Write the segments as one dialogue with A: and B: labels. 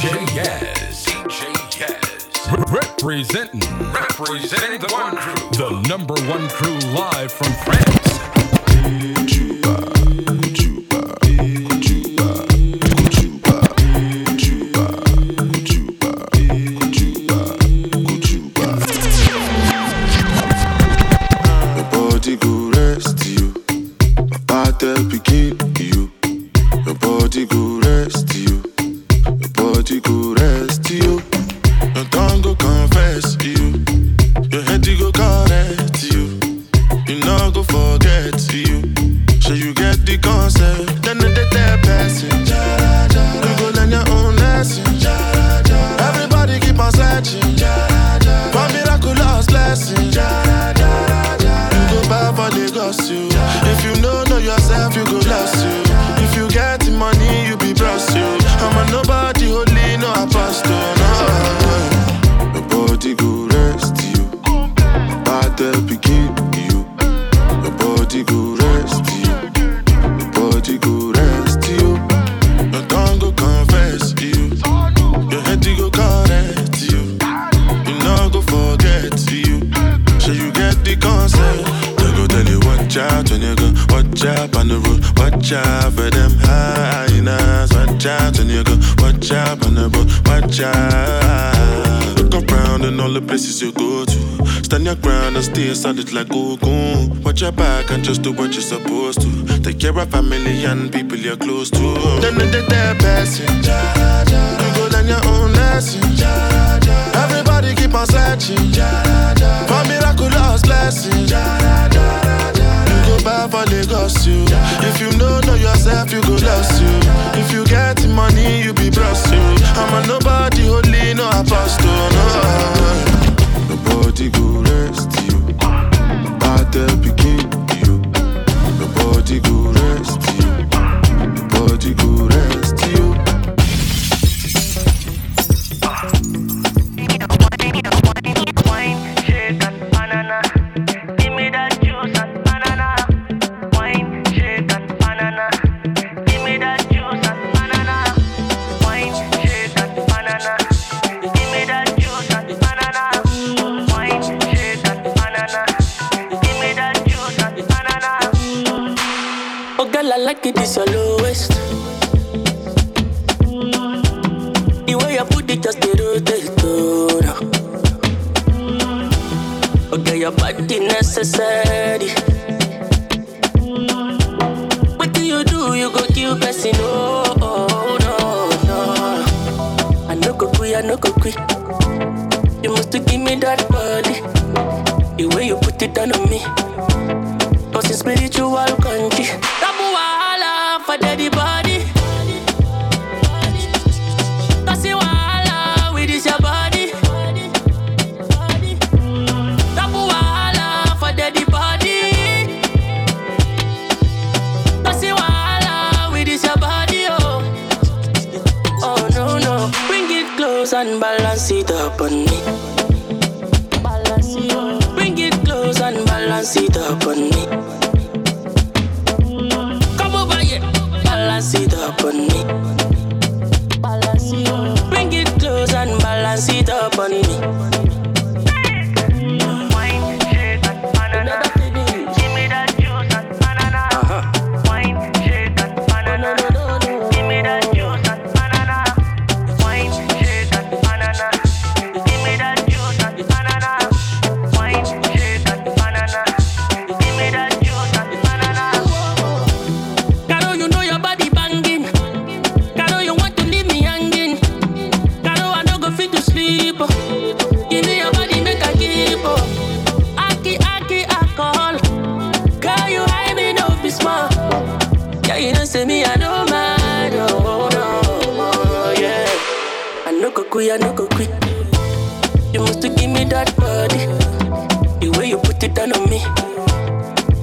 A: DJ Yaz. DJ Yaz. Representing, representing the one crew. The number one crew live from France.
B: Lagos you. Ground and stay solid like Ogun. Watch your back and just do what you're supposed to. Take care of family and people you're close to. Then the dead person. You go learn your own lesson. Everybody keep on searching for miraculous blessings. You go buy for Lagos, you. If you know know yourself, you go lost you. If you get money, you be bros you. I'm a nobody holy, no apostle, Body begin you. Your body go rest you. Your body go
C: The way you put it just the rotate, no. Oh, your body necessary. What do you do? You go kill person, oh, oh, no, no. I no go quit, I no go quit. You must give me that body. The way you put it down on me. Cause it's spiritual on me. Balance it up. Bring it close and balance it up on me. Put it down on me.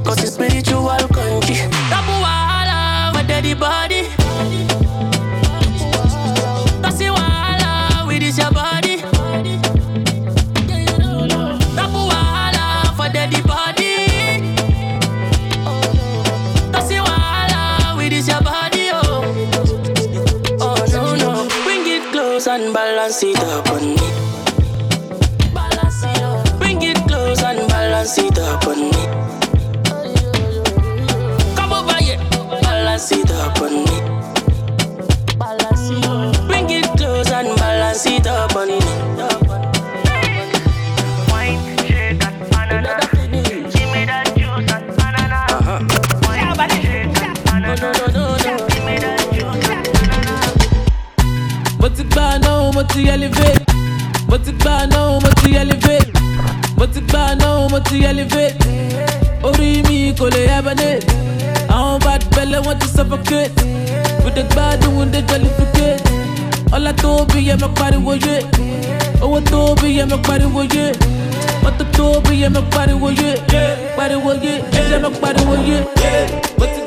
C: Cause it's spiritual country. Tabu wahala for daddy body. With this your body. For body. With this your body, oh. Oh no no, bring it close and balance it up on me.
D: Gbà náà mo ti elevate. Mo ti gbà náà mo ti elevate. Mo ti gbà náà mo ti elevate. Orí mi kò lè hibernate. Bad belle wọ́n ti suffocate. We dey gbádùn we dey jollificate ọlá tó bí yẹ mọ pariwo yé. Owó tó bí yẹ mọ pariwo yé. Mọ́tò tó bí yẹ mọ pariwo yé. Pariwo yé ẹ̀jẹ̀ mọ pariwo yé. Mo ti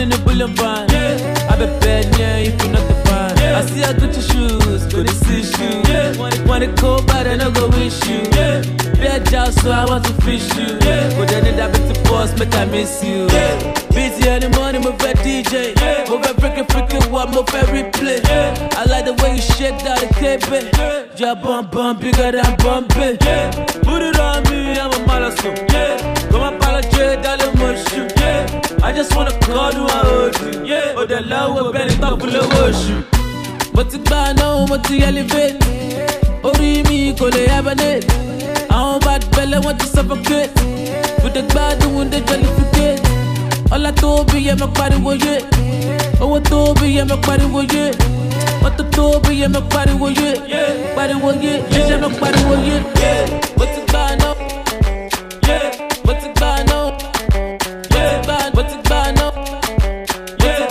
D: in the bullion van. Yeah, I be bad, yeah, if you're not the fan. I see I got your shoes, go to see shoes. Yeah, want it cold, but I no go wish you. Yeah, bad job, so I want to fish you. Yeah, but then it have to boss, make I miss you. Yeah, busy in the morning, move a DJ. Yeah, move a freaking freaking what, move a replay. Yeah, I like the way you shake that cape. Yeah, bump bump bigger than bumping. Yeah, put it on me, I'm a malasso. Just wanna you, I hold you. Yeah, oh, the love will be the top of the ocean. mo ti gbà náà mo ti elevate. Orí mi kò lè hibernate àwọn bad belle wọ́n ti suffocate. We dey gbádùn dey jollificate ọlá tó bí yẹ mọ pariwo yé owó tó bí yẹ mọ pariwo yé mọ́tò tó bí yẹ mọ pariwo yé pariwo yé ẹ̀jẹ̀ mọ pariwo yé mo ti gbà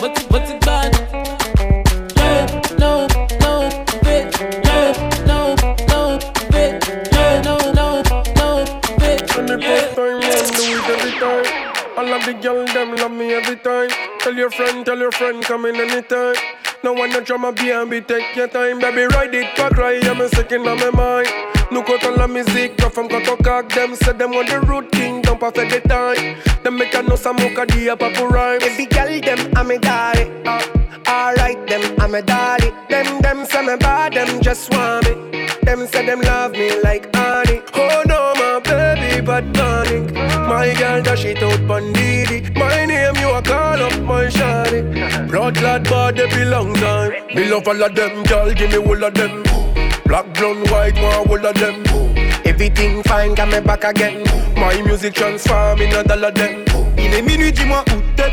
D: mo ti mo ti gbà náà. No, no, fit. No, no, no, fit. No, no, no, fit.
E: And the first time, man, do it every time. All of the girl, them love me every time. Tell your friend, tell your friend, come in anytime. No one no drama, B&B, take your time. Baby, ride it, back right, I'm a second on my mind. Nous comptons la musique, la femme quand on caque them Say them want the root thing, don't pas faire des time Them make a know some mocha di a papu rhyme
F: Every girl them I'm a dolly. Uh, alright them I'm a dolly. Them them say me bad them just want me. Them say them love me like honey.
E: Oh no, my baby, but panic My girl dash it out bandidi My name you a call up my shawty Blood clad body be long time Me love all of them, girl, give me all of them Black, blonde, white, one all of them
F: Everything fine, got me back again.
E: My music transform in a dollar them
F: Il est minuit, dis-moi où t'es.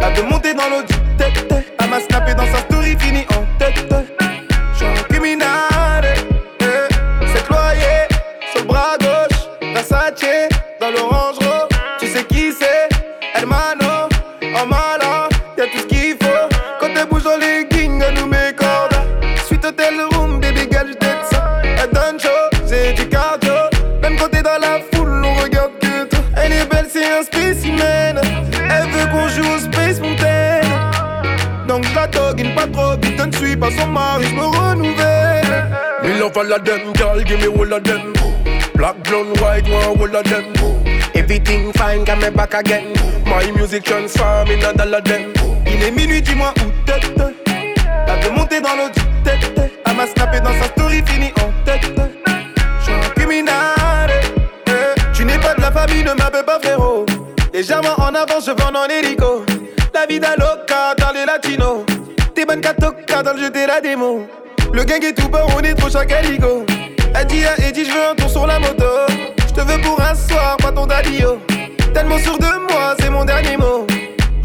F: Elle veut monter dans l'eau du tête. Elle m'a snappé dans sa story, fini en tête. Pas son mari, je me renouvelle.
E: Me love all of them, girl, give me all of them Black, blonde, white, one all of them
F: Everything fine, got me back again.
E: My music transform in a dollar them
F: Il est minuit, dis-moi où t'es. Elle veut monter dans du tête. Elle m'a dans sa story, fini en tête. J'suis un criminel. eh. Tu n'es pas de la famille, ne m'appelle pas frérot. Légèrement en avant, je vends en hélico. La vida loca dans les latinos. T'es bonne catoca dans le jeu de la démo. Le gang est tout beau, on est trop chaque aligo. Elle dit je veux un tour sur la moto. Je te veux pour un soir, pas ton daddio. Tellement sûr de moi, c'est mon dernier mot.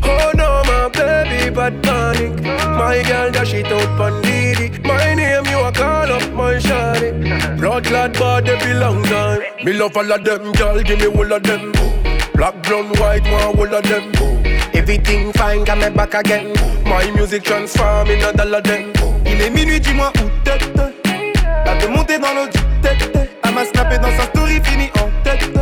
E: Oh no, my baby, bad panic My girl dash it out My name you a call up my shawty Blood clad body be long time Me love all of them, girl, give me all of them Black, blonde, white, one all of them
F: Everything fine, got me back again.
E: My music transform in a dollar them
F: Il est minuit, dis-moi où t'es. Veut monter dans du tête. Elle m'a snappé dans sa story, fini en tête.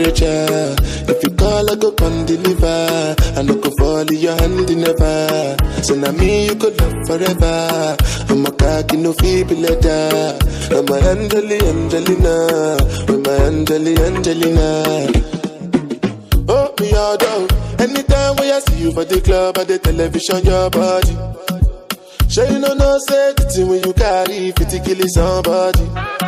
B: If you call, I go come deliver. I no go fall in your hand never. So now me you could love forever. I'm a cocky no feeble letter. I'm a Angeli, Angelina, with my Angeli, Angelina. Oh, me all down. Anytime when I see you for the club or the television, your body. Sure you know no thing when you carry 50 kill somebody.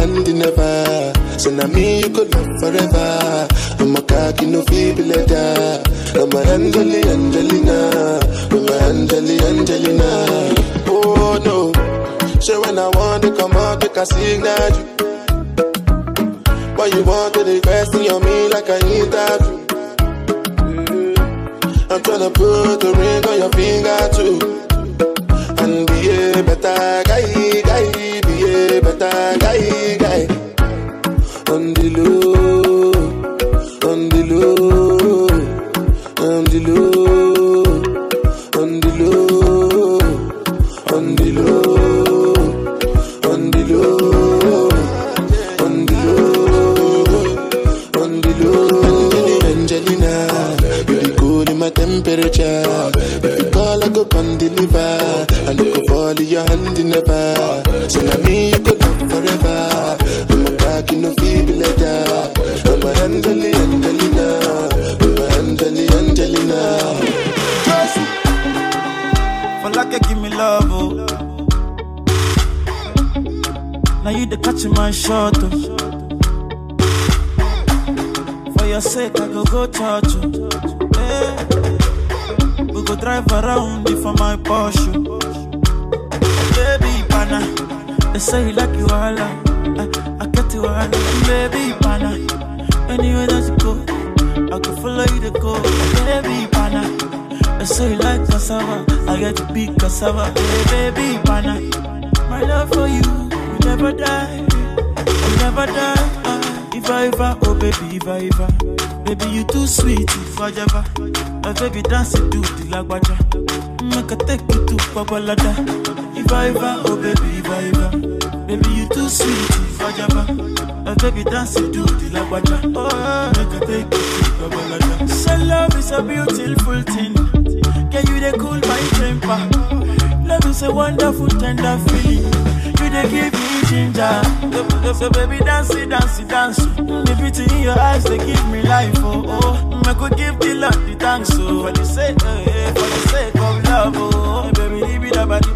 B: fall in never. So now me you could love forever. I'm a cocky no feeble letter. I'm a Angeli Angelina, I'm a Angeli Angelina. Oh no, so when I want to come out, make a signal you. Why you want to invest in your me like I need interview? Mm-hmm. I'm tryna put a ring on your finger too. And be a better guy, guy, a better guy, guy. On the low, on the low,
G: baby, pana. Anywhere that you go, I go follow you to go, baby, pana. They say you like cassava, I get to be cassava, hey, baby, pana. My love for you, will never die, will never die. ah. If I ever, oh baby, if I ever, baby you too sweet, if I ever, my baby dance to the lagwaja, make I take you to Babalada. If I ever, oh baby, if I ever, baby you too sweet, if I ever, my baby dance it to the lagwaja, oh make I take you to Babalada. So love is a beautiful thing, can you they cool my temper? Love is a wonderful tender feeling. You they give me ginger. So, baby, dance it, dance it, dance. The beauty in your eyes, they give me life. Oh, oh. I could give the Lord the thanks. Oh, for the sake, eh, for the sake of love. Oh, baby, leave it about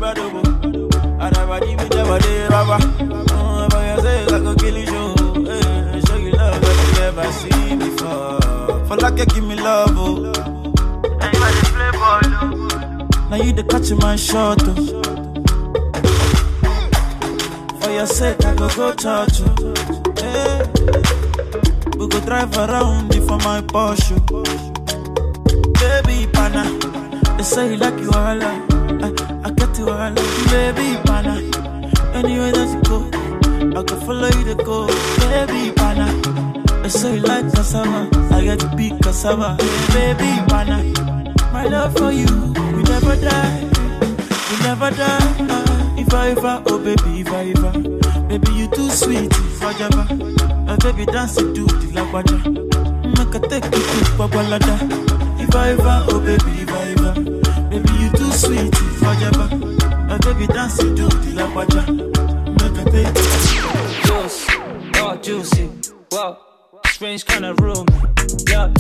G: you give me love. Oh, now you the catch my shot. Oh. For your sake, I go go church. oh. Eh. Hey. We go drive around for my Porsche. Oh. Baby, pana. They say you like you all. I, I get you all. Baby, pana. Anywhere that you go, I go follow you to go. Baby, pana. Say you like cassava. I get to be cassava. Baby, pana. My love for you will never die. Will never die. Ah, if I ever, oh baby, if I ever, baby you too sweet, if I ever, uh, baby dance it to the lagwaja, make I take you to Babalada. If I ever, oh baby, if I ever, baby you too sweet, if I ever, uh, baby dance it to the lagwaja, make I take you.
H: Juice, oh juicy, wow, strange kind of room. Yeah,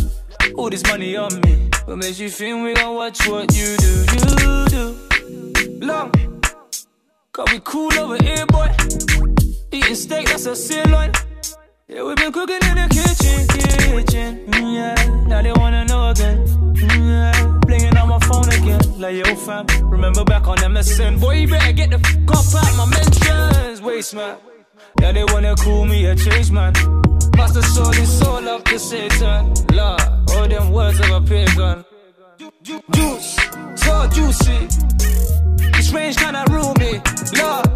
H: all this money on me. What makes you think we gon' watch what you do? You do. Long, cause we cool over here, boy. Eating steak, that's a sirloin. Yeah, we been cooking in the kitchen, kitchen. Mm, yeah, now they wanna know again. Mm, yeah, Playing on my phone again. Like, yo, fam, remember back on MSN. Boy, you better get the fuck up out my mentions. Waste, man. Now they wanna call me a change, man. Master sold his soul up to Satan. Lord, all them words of a pagan. Juice, so juicy. This range kinda rule me. Lord,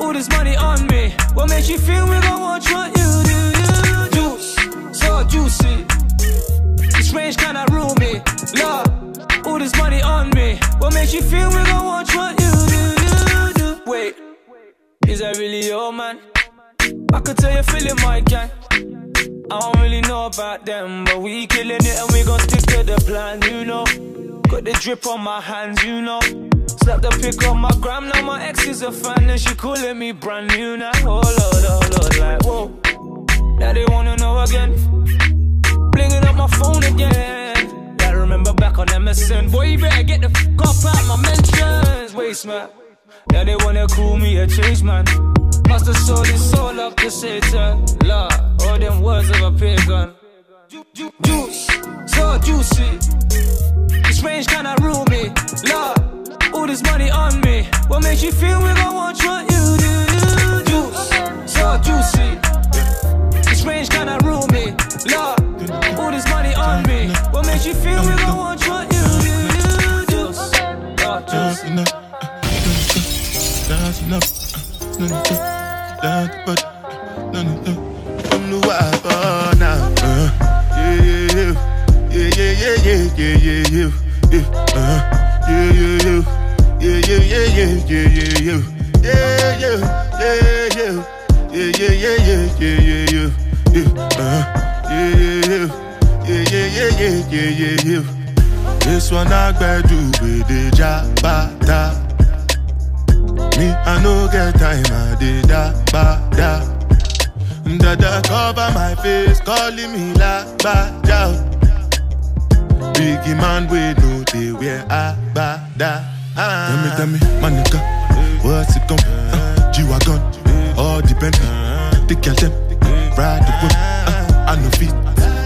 H: all this money on me. What makes you feel we gon' watch what you do? Juice, so juicy. This range kinda rule me. Lord, all this money on me. What makes you feel we gon' watch what you do? Wait, is that really your man? I could tell you're feeling my gang. I don't really know about them, but we killing it and we gon' stick to the plan, you know. Got the drip on my hands, you know. Slap the pic on my gram, now my ex is a fan and she calling me brand new now. Oh lord, oh lord, like whoa. Now they wanna know again. Blinging up my phone again. Like remember back on MSN, boy you better get the fuck up out my mentions, waste man. Now they wanna call me a change man. Must have sold his soul up to Satan. Lord, all them words of a pagan. Juice, so juicy. This range kinda rule me. Lord, all this money on me. What makes you feel we gon' want what
B: they wear a ba. Tell me, tell me, my nigga, what's it gon' be? Uh, G-Wagon, all the Bentley, the girl them, ride the whip. Uh, I no fit,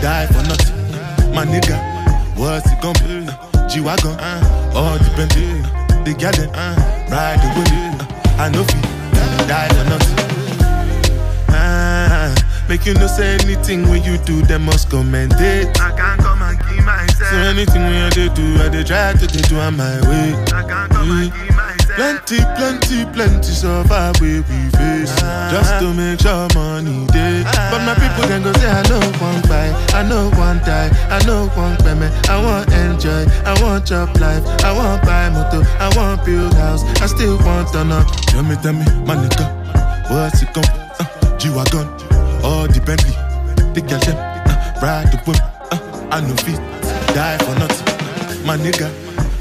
B: die for nothing. My nigga, what's it gon' be? Uh, G-Wagon, all the Bentley, the girl them, ride the whip. Uh, I no fit, die for nothing. Ah, make you no say anything when you do, them must commend it. I can't come and keep myself. So anything when I dey do, I dey try to dey do on my way. I can't come and keep myself. Plenty, plenty, plenty suffer we we face just to make sure money day. But my people can go say I know one buy, I know one die, I know one payment. I want enjoy, I want job life, I want buy motor, I want build house, I still want to know. Tell me, tell me, my nigga, what's it gon' be? Uh, G-Wagon, all the Bentley, the girl them, uh, ride the whip, uh, I no fit, die for nothing. My nigga,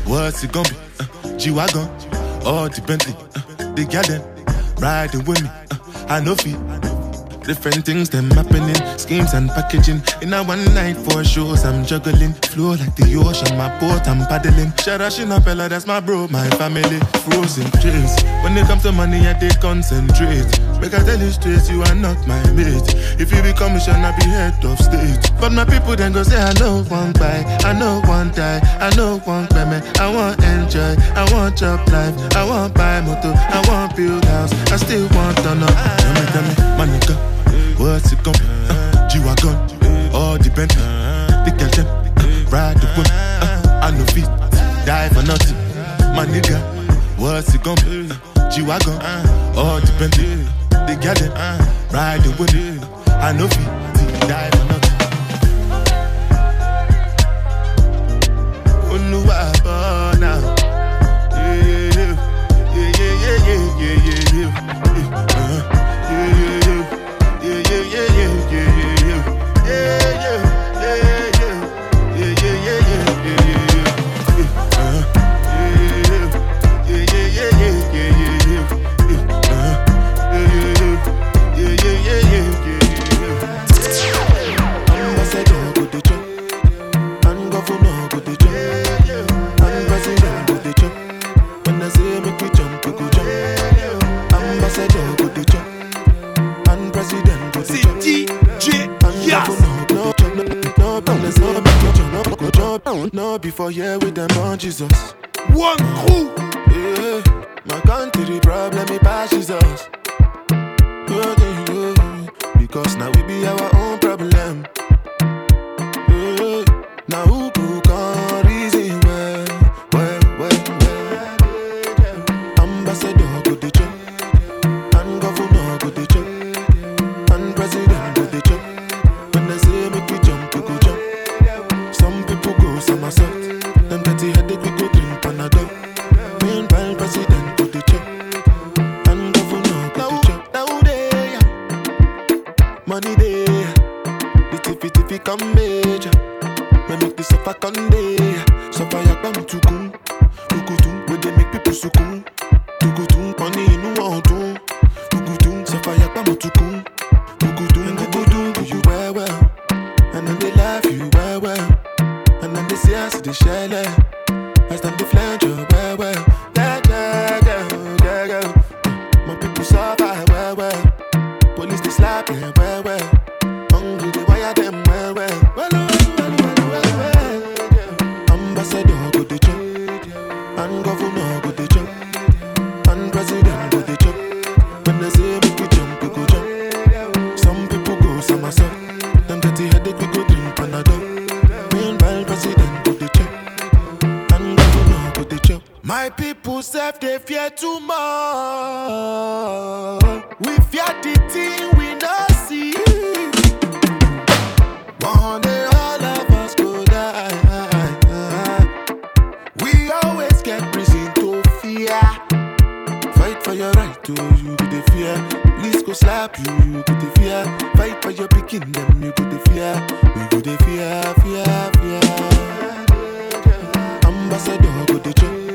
B: what's it gonna be? Uh, G-Wagon, all the Bentley, uh, the them, riding with me, uh, I know fit. Different things them happening, schemes and packaging. In a one night for shows, I'm juggling. Flow like the ocean, my boat, I'm paddling. Sharashina Bella, that's my bro, my family. Frozen dreams. When it comes to money, I take concentrate. Make I tell you straight, you are not my mate. If you become mission, I be head of state. But my people then go say, I know one buy, I know one die, I know one payment. I want enjoy, I want job life, I want buy motor, I want build house, I still want to know. Tell me, tell me, my nigga. What's it be? Uh, G-Wagon, all the Bentley, the them, uh, ride the whip. Uh, I no fit, die for nothing. My nigga, what's it be? Uh, G-Wagon, all the Bentley, Ride the wood. I know feet, die. Before here with them on Jesus.
I: One crew.
B: Yeah, my country problem, it passes us. Yeah, yeah, yeah. Because now we be our own then go the fear. Fight for your picking them, you go the fear. We go the fear, fear, fear. Ambassador go the check,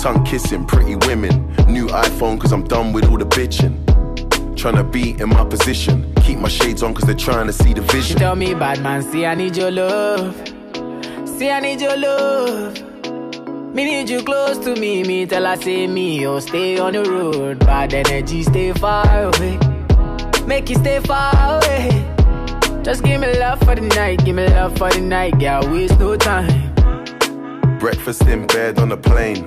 J: Tongue kissing, pretty women. New iPhone, cause I'm done with all the bitching. Tryna be in my position. Keep my shades on, cause they're trying to see the
D: She
J: vision.
D: tell me, bad man, see I need your love. See I need your love. Me need you close to me. Me tell her say me, oh stay on the road. Bad energy, stay far away. Make you stay far away. Just give me love for the night, give me love for the night, girl. Waste no time.
J: Breakfast in bed on a plane.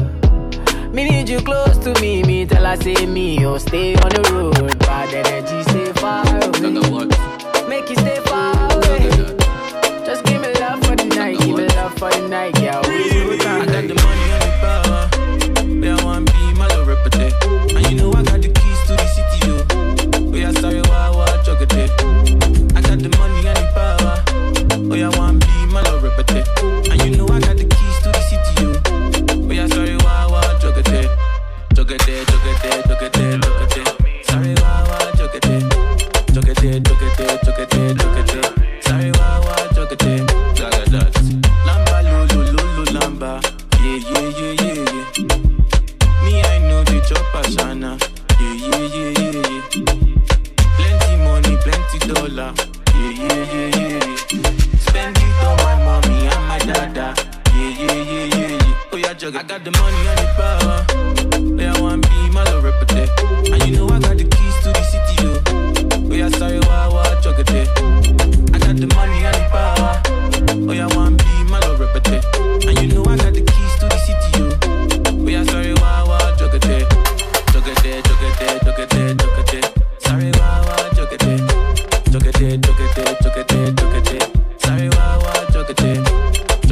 D: Me need you close to me. Me tell her say me, oh stay on the road. Bad energy, stay far away. Make you stay far away. Just give me love for the night, give me love for the night,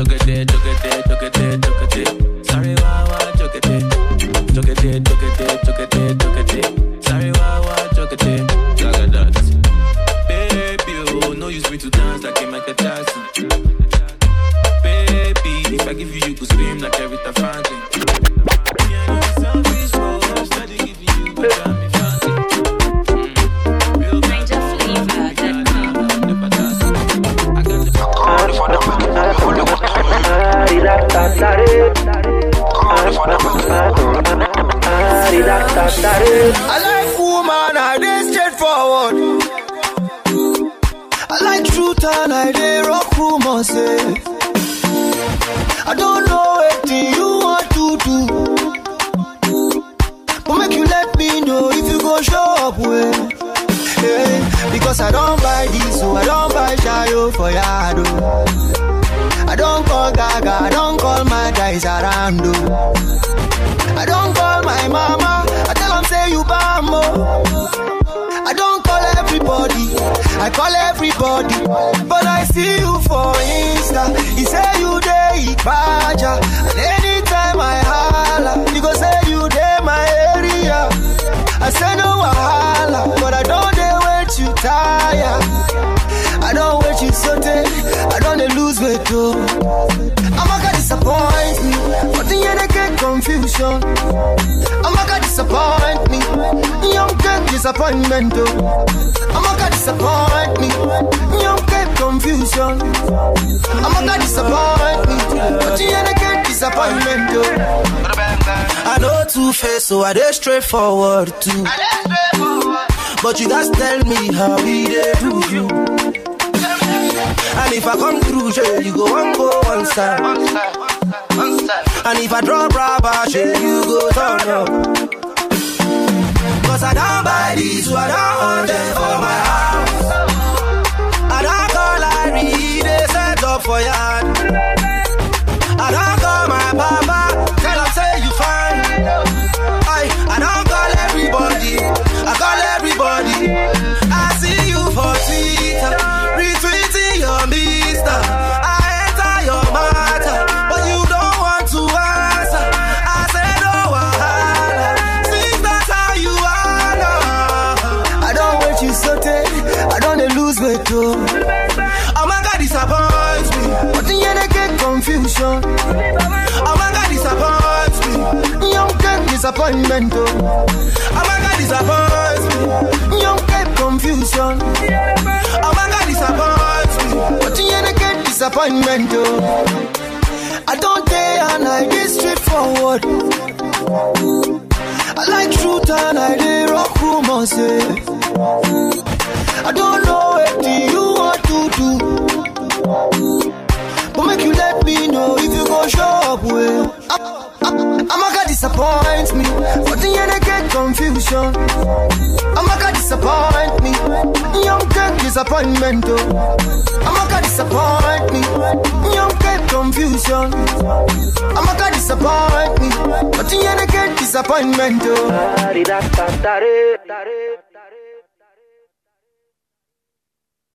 K: toquete, toquete, toquete, toquete. Don't buy this, so I don't buy shayo for yard. oh. I don't call Gaga, I don't call my guys around. oh. I don't call my mama, I tell them say you bambo. I don't call everybody, I call everybody. But I see you for Insta, he say you dey Ipaja. And anytime I holla, you go say you dey my area. I say no wahala, but I don't wait you tire. I don't wait you so I don't lose weight too. I'm gonna disappoint me, but the end I get confusion. I'm gonna disappoint me, young get disappointment too. I'm gonna disappoint me, young get confusion. I'm gonna disappoint me, but the end I get disappointment too. I know two face, so I dey straightforward too. But you guys tell me how we dey do you. And if I come through, jail, you go one go one side. And if I drop rubber, jail, you go turn up. Cause I don't buy these, so I don't want them for my house. I don't call Larry, they set up for yard. Oh my God, disappoint me, young get disappointment. Oh my God, disappoint me, young get confusion. Oh my God, disappoint me, but end I get disappointment too. I don't dare and I get straightforward. I like truth and I dey rock rumors. Eh. I don't know what you want to do, but make you let me know if you go show up well. Ah, ah, I'm, I'm, I'm gonna disappoint me, but the end get confusion. I'm gonna disappoint me, young get disappointment. Oh. I'm gonna disappoint me, young get confusion. I'm gonna disappoint me, but the end get disappointment. Oh.